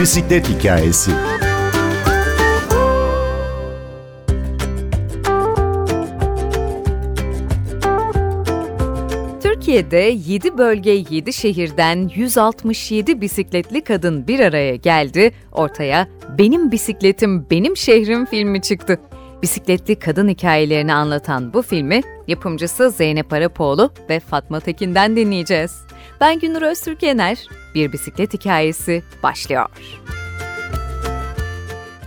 bisiklet hikayesi. Türkiye'de 7 bölge 7 şehirden 167 bisikletli kadın bir araya geldi. Ortaya Benim Bisikletim Benim Şehrim filmi çıktı. Bisikletli kadın hikayelerini anlatan bu filmi yapımcısı Zeynep Arapoğlu ve Fatma Tekin'den dinleyeceğiz. Ben Günür Öztürk Yener. Bir bisiklet hikayesi başlıyor.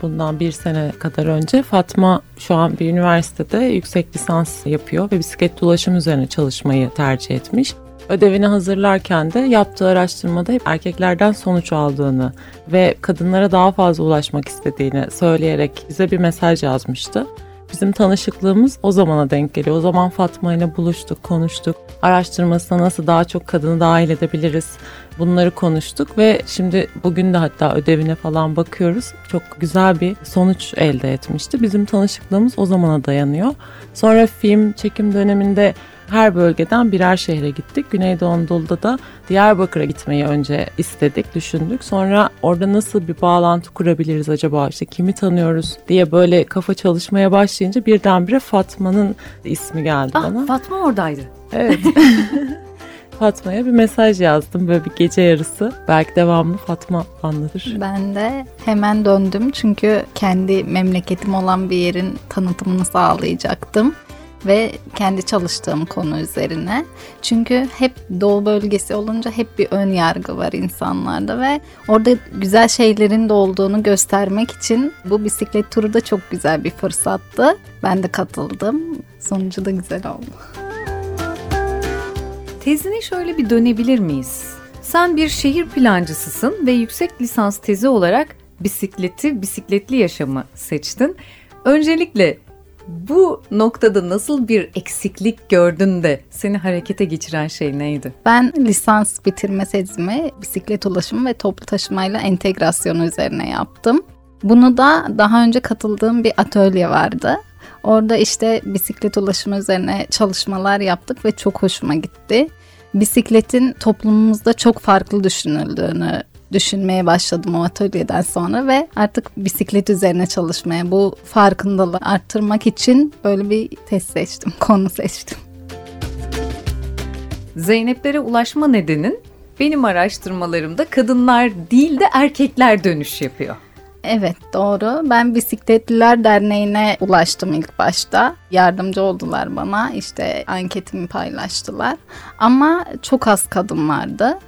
Bundan bir sene kadar önce Fatma şu an bir üniversitede yüksek lisans yapıyor ve bisiklet ulaşım üzerine çalışmayı tercih etmiş. Ödevini hazırlarken de yaptığı araştırmada hep erkeklerden sonuç aldığını ve kadınlara daha fazla ulaşmak istediğini söyleyerek bize bir mesaj yazmıştı. Bizim tanışıklığımız o zamana denk geliyor. O zaman Fatma ile buluştuk, konuştuk. Araştırmasına nasıl daha çok kadını dahil edebiliriz bunları konuştuk ve şimdi bugün de hatta ödevine falan bakıyoruz. Çok güzel bir sonuç elde etmişti. Bizim tanışıklığımız o zamana dayanıyor. Sonra film çekim döneminde her bölgeden birer şehre gittik. Güneydoğu Anadolu'da da Diyarbakır'a gitmeyi önce istedik, düşündük. Sonra orada nasıl bir bağlantı kurabiliriz acaba, işte kimi tanıyoruz diye böyle kafa çalışmaya başlayınca birdenbire Fatma'nın ismi geldi ah, bana. Fatma oradaydı. Evet. Fatma'ya bir mesaj yazdım böyle bir gece yarısı. Belki devamlı Fatma anlatır. Ben de hemen döndüm çünkü kendi memleketim olan bir yerin tanıtımını sağlayacaktım ve kendi çalıştığım konu üzerine. Çünkü hep doğu bölgesi olunca hep bir ön yargı var insanlarda ve orada güzel şeylerin de olduğunu göstermek için bu bisiklet turu da çok güzel bir fırsattı. Ben de katıldım. Sonucu da güzel oldu. Tezine şöyle bir dönebilir miyiz? Sen bir şehir plancısısın ve yüksek lisans tezi olarak bisikleti, bisikletli yaşamı seçtin. Öncelikle bu noktada nasıl bir eksiklik gördün de seni harekete geçiren şey neydi? Ben lisans bitirme tezimi bisiklet ulaşımı ve toplu taşımayla entegrasyonu üzerine yaptım. Bunu da daha önce katıldığım bir atölye vardı. Orada işte bisiklet ulaşımı üzerine çalışmalar yaptık ve çok hoşuma gitti. Bisikletin toplumumuzda çok farklı düşünüldüğünü düşünmeye başladım o atölyeden sonra ve artık bisiklet üzerine çalışmaya, bu farkındalığı arttırmak için böyle bir test seçtim, konu seçtim. Zeynep'lere ulaşma nedenin benim araştırmalarımda kadınlar değil de erkekler dönüş yapıyor. Evet doğru. Ben Bisikletliler Derneği'ne ulaştım ilk başta. Yardımcı oldular bana. İşte anketimi paylaştılar. Ama çok az kadın vardı.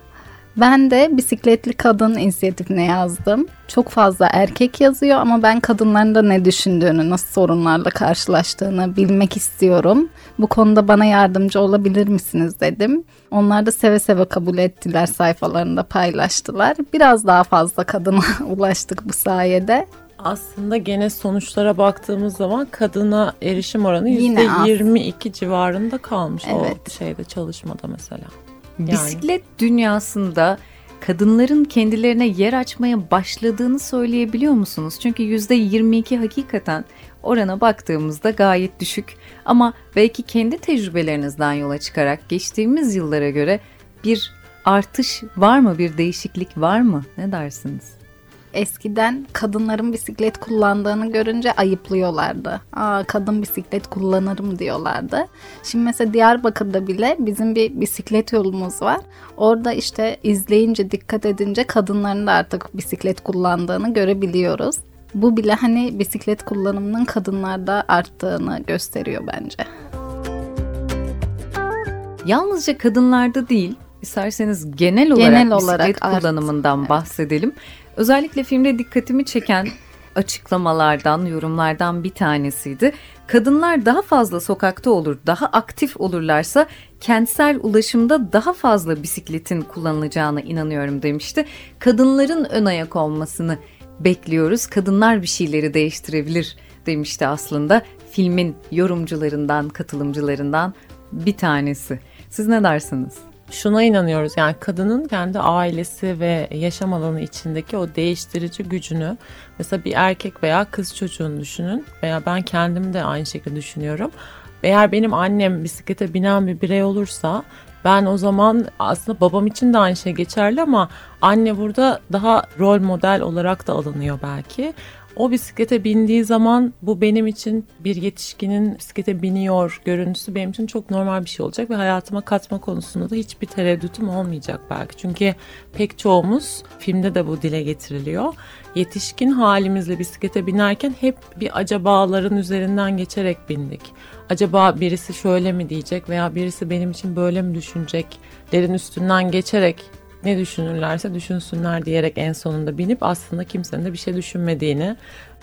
Ben de bisikletli kadın inisiyatifine yazdım. Çok fazla erkek yazıyor ama ben kadınların da ne düşündüğünü, nasıl sorunlarla karşılaştığını bilmek istiyorum. Bu konuda bana yardımcı olabilir misiniz dedim. Onlar da seve seve kabul ettiler sayfalarında paylaştılar. Biraz daha fazla kadına ulaştık bu sayede. Aslında gene sonuçlara baktığımız zaman kadına erişim oranı %22 civarında kalmış evet. o şeyde çalışmada mesela. Yani. Bisiklet dünyasında kadınların kendilerine yer açmaya başladığını söyleyebiliyor musunuz? Çünkü %22 hakikaten orana baktığımızda gayet düşük. Ama belki kendi tecrübelerinizden yola çıkarak geçtiğimiz yıllara göre bir artış var mı, bir değişiklik var mı? Ne dersiniz? Eskiden kadınların bisiklet kullandığını görünce ayıplıyorlardı. Aa kadın bisiklet kullanırım diyorlardı. Şimdi mesela Diyarbakır'da bile bizim bir bisiklet yolumuz var. Orada işte izleyince dikkat edince kadınların da artık bisiklet kullandığını görebiliyoruz. Bu bile hani bisiklet kullanımının kadınlarda arttığını gösteriyor bence. Yalnızca kadınlarda değil, isterseniz genel olarak genel olarak bisiklet kullanımından art. bahsedelim. Özellikle filmde dikkatimi çeken açıklamalardan, yorumlardan bir tanesiydi. Kadınlar daha fazla sokakta olur, daha aktif olurlarsa kentsel ulaşımda daha fazla bisikletin kullanılacağına inanıyorum demişti. Kadınların ön ayak olmasını bekliyoruz. Kadınlar bir şeyleri değiştirebilir demişti aslında. Filmin yorumcularından, katılımcılarından bir tanesi. Siz ne dersiniz? Şuna inanıyoruz yani kadının kendi ailesi ve yaşam alanı içindeki o değiştirici gücünü mesela bir erkek veya kız çocuğunu düşünün veya ben kendim de aynı şekilde düşünüyorum. Eğer benim annem bisiklete binen bir birey olursa ben o zaman aslında babam için de aynı şey geçerli ama anne burada daha rol model olarak da alınıyor belki. O bisiklete bindiği zaman bu benim için bir yetişkinin bisiklete biniyor görüntüsü benim için çok normal bir şey olacak ve hayatıma katma konusunda da hiçbir tereddütüm olmayacak belki. Çünkü pek çoğumuz filmde de bu dile getiriliyor. Yetişkin halimizle bisiklete binerken hep bir acabaların üzerinden geçerek bindik. Acaba birisi şöyle mi diyecek veya birisi benim için böyle mi düşüneceklerin üstünden geçerek ne düşünürlerse düşünsünler diyerek en sonunda binip aslında kimsenin de bir şey düşünmediğini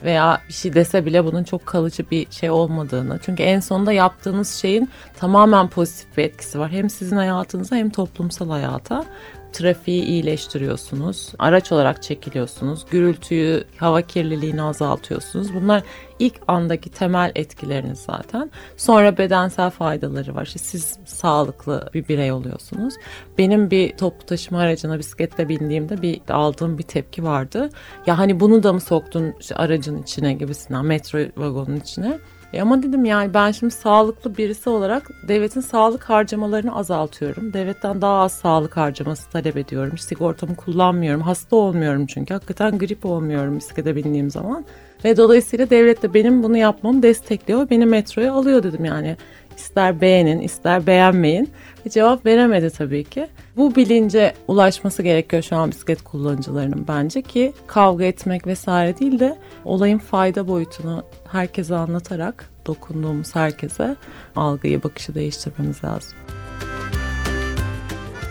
veya bir şey dese bile bunun çok kalıcı bir şey olmadığını. Çünkü en sonunda yaptığınız şeyin tamamen pozitif bir etkisi var. Hem sizin hayatınıza hem toplumsal hayata trafiği iyileştiriyorsunuz. Araç olarak çekiliyorsunuz. Gürültüyü, hava kirliliğini azaltıyorsunuz. Bunlar ilk andaki temel etkileriniz zaten. Sonra bedensel faydaları var. İşte siz sağlıklı bir birey oluyorsunuz. Benim bir toplu taşıma aracına bisikletle bindiğimde bir aldığım bir tepki vardı. Ya hani bunu da mı soktun işte aracın içine gibisinden metro vagonun içine. E ama dedim yani ben şimdi sağlıklı birisi olarak devletin sağlık harcamalarını azaltıyorum. Devletten daha az sağlık harcaması talep ediyorum. Sigortamı kullanmıyorum. Hasta olmuyorum çünkü. Hakikaten grip olmuyorum bisiklete bindiğim zaman. Ve dolayısıyla devlet de benim bunu yapmamı destekliyor. Beni metroya alıyor dedim yani. İster beğenin, ister beğenmeyin. Bir cevap veremedi tabii ki. Bu bilince ulaşması gerekiyor şu an bisiklet kullanıcılarının bence ki kavga etmek vesaire değil de olayın fayda boyutunu herkese anlatarak dokunduğumuz herkese algıyı, bakışı değiştirmemiz lazım.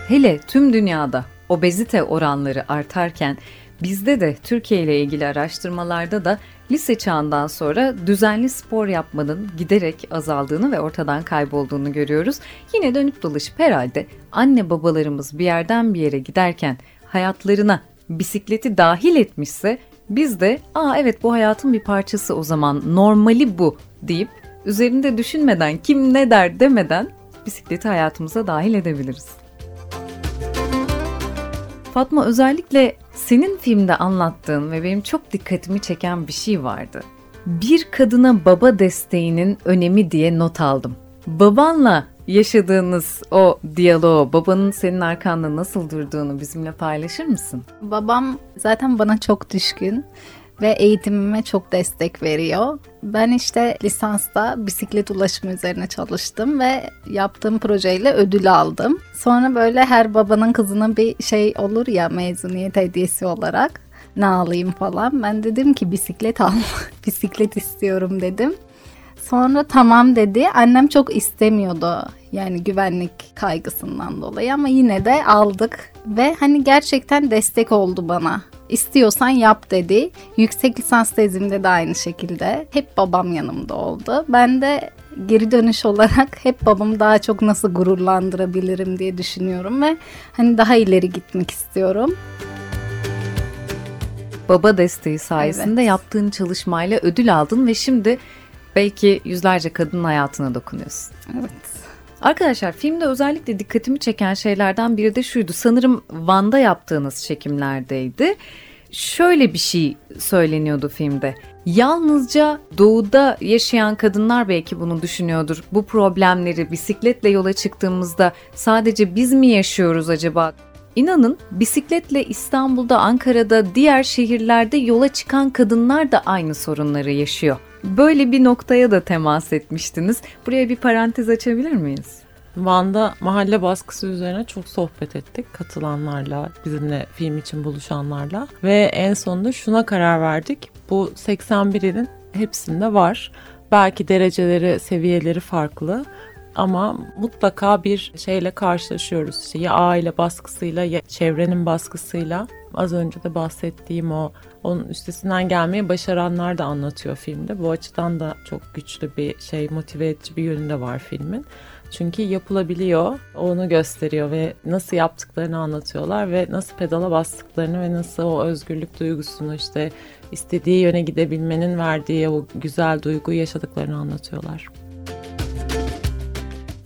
Hele tüm dünyada obezite oranları artarken bizde de Türkiye ile ilgili araştırmalarda da lise çağından sonra düzenli spor yapmanın giderek azaldığını ve ortadan kaybolduğunu görüyoruz. Yine dönüp dolaşıp herhalde anne babalarımız bir yerden bir yere giderken hayatlarına bisikleti dahil etmişse biz de aa evet bu hayatın bir parçası o zaman normali bu deyip üzerinde düşünmeden kim ne der demeden bisikleti hayatımıza dahil edebiliriz. Fatma özellikle senin filmde anlattığın ve benim çok dikkatimi çeken bir şey vardı. Bir kadına baba desteğinin önemi diye not aldım. Babanla yaşadığınız o diyaloğu, babanın senin arkanda nasıl durduğunu bizimle paylaşır mısın? Babam zaten bana çok düşkün ve eğitimime çok destek veriyor. Ben işte lisansta bisiklet ulaşımı üzerine çalıştım ve yaptığım projeyle ödül aldım. Sonra böyle her babanın kızına bir şey olur ya mezuniyet hediyesi olarak ne alayım falan. Ben dedim ki bisiklet al, bisiklet istiyorum dedim. Sonra tamam dedi. Annem çok istemiyordu yani güvenlik kaygısından dolayı ama yine de aldık ve hani gerçekten destek oldu bana. İstiyorsan yap dedi. Yüksek lisans tezimde de aynı şekilde. Hep babam yanımda oldu. Ben de geri dönüş olarak hep babamı daha çok nasıl gururlandırabilirim diye düşünüyorum ve hani daha ileri gitmek istiyorum. Baba desteği sayesinde evet. yaptığın çalışmayla ödül aldın ve şimdi belki yüzlerce kadının hayatına dokunuyorsun. Evet. Arkadaşlar filmde özellikle dikkatimi çeken şeylerden biri de şuydu. Sanırım Van'da yaptığınız çekimlerdeydi. Şöyle bir şey söyleniyordu filmde. Yalnızca doğuda yaşayan kadınlar belki bunu düşünüyordur. Bu problemleri bisikletle yola çıktığımızda sadece biz mi yaşıyoruz acaba? İnanın bisikletle İstanbul'da, Ankara'da, diğer şehirlerde yola çıkan kadınlar da aynı sorunları yaşıyor. Böyle bir noktaya da temas etmiştiniz. Buraya bir parantez açabilir miyiz? Van'da mahalle baskısı üzerine çok sohbet ettik katılanlarla, bizimle film için buluşanlarla ve en sonunda şuna karar verdik. Bu 81 ilin hepsinde var. Belki dereceleri, seviyeleri farklı ama mutlaka bir şeyle karşılaşıyoruz. İşte ya aile baskısıyla ya çevrenin baskısıyla. Az önce de bahsettiğim o onun üstesinden gelmeyi başaranlar da anlatıyor filmde. Bu açıdan da çok güçlü bir şey, motive edici bir yönü de var filmin. Çünkü yapılabiliyor, onu gösteriyor ve nasıl yaptıklarını anlatıyorlar ve nasıl pedala bastıklarını ve nasıl o özgürlük duygusunu işte istediği yöne gidebilmenin verdiği o güzel duyguyu yaşadıklarını anlatıyorlar.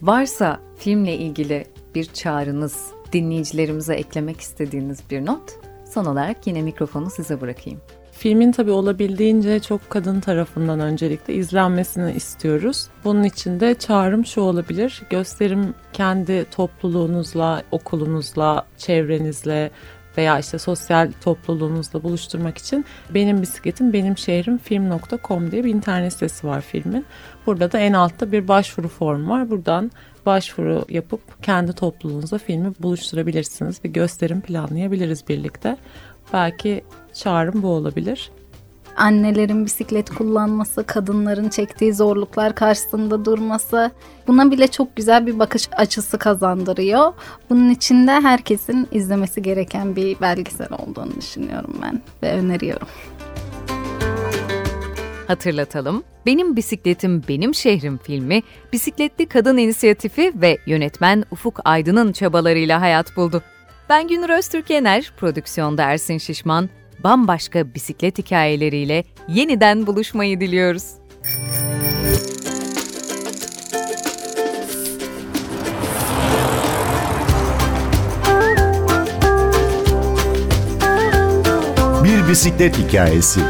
Varsa filmle ilgili bir çağrınız, dinleyicilerimize eklemek istediğiniz bir not, son olarak yine mikrofonu size bırakayım. Filmin tabii olabildiğince çok kadın tarafından öncelikle izlenmesini istiyoruz. Bunun için de çağrım şu olabilir. Gösterim kendi topluluğunuzla, okulunuzla, çevrenizle veya işte sosyal topluluğunuzla buluşturmak için benim bisikletim benim şehrim film.com diye bir internet sitesi var filmin. Burada da en altta bir başvuru formu var. Buradan başvuru yapıp kendi topluluğunuzla filmi buluşturabilirsiniz. Bir gösterim planlayabiliriz birlikte. Belki çağrım bu olabilir annelerin bisiklet kullanması, kadınların çektiği zorluklar karşısında durması buna bile çok güzel bir bakış açısı kazandırıyor. Bunun için de herkesin izlemesi gereken bir belgesel olduğunu düşünüyorum ben ve öneriyorum. Hatırlatalım. Benim Bisikletim Benim Şehrim filmi bisikletli kadın inisiyatifi ve yönetmen Ufuk Aydın'ın çabalarıyla hayat buldu. Ben Günür Öztürk Yener, prodüksiyonda Ersin Şişman, bambaşka bisiklet hikayeleriyle yeniden buluşmayı diliyoruz. Bir bisiklet hikayesi.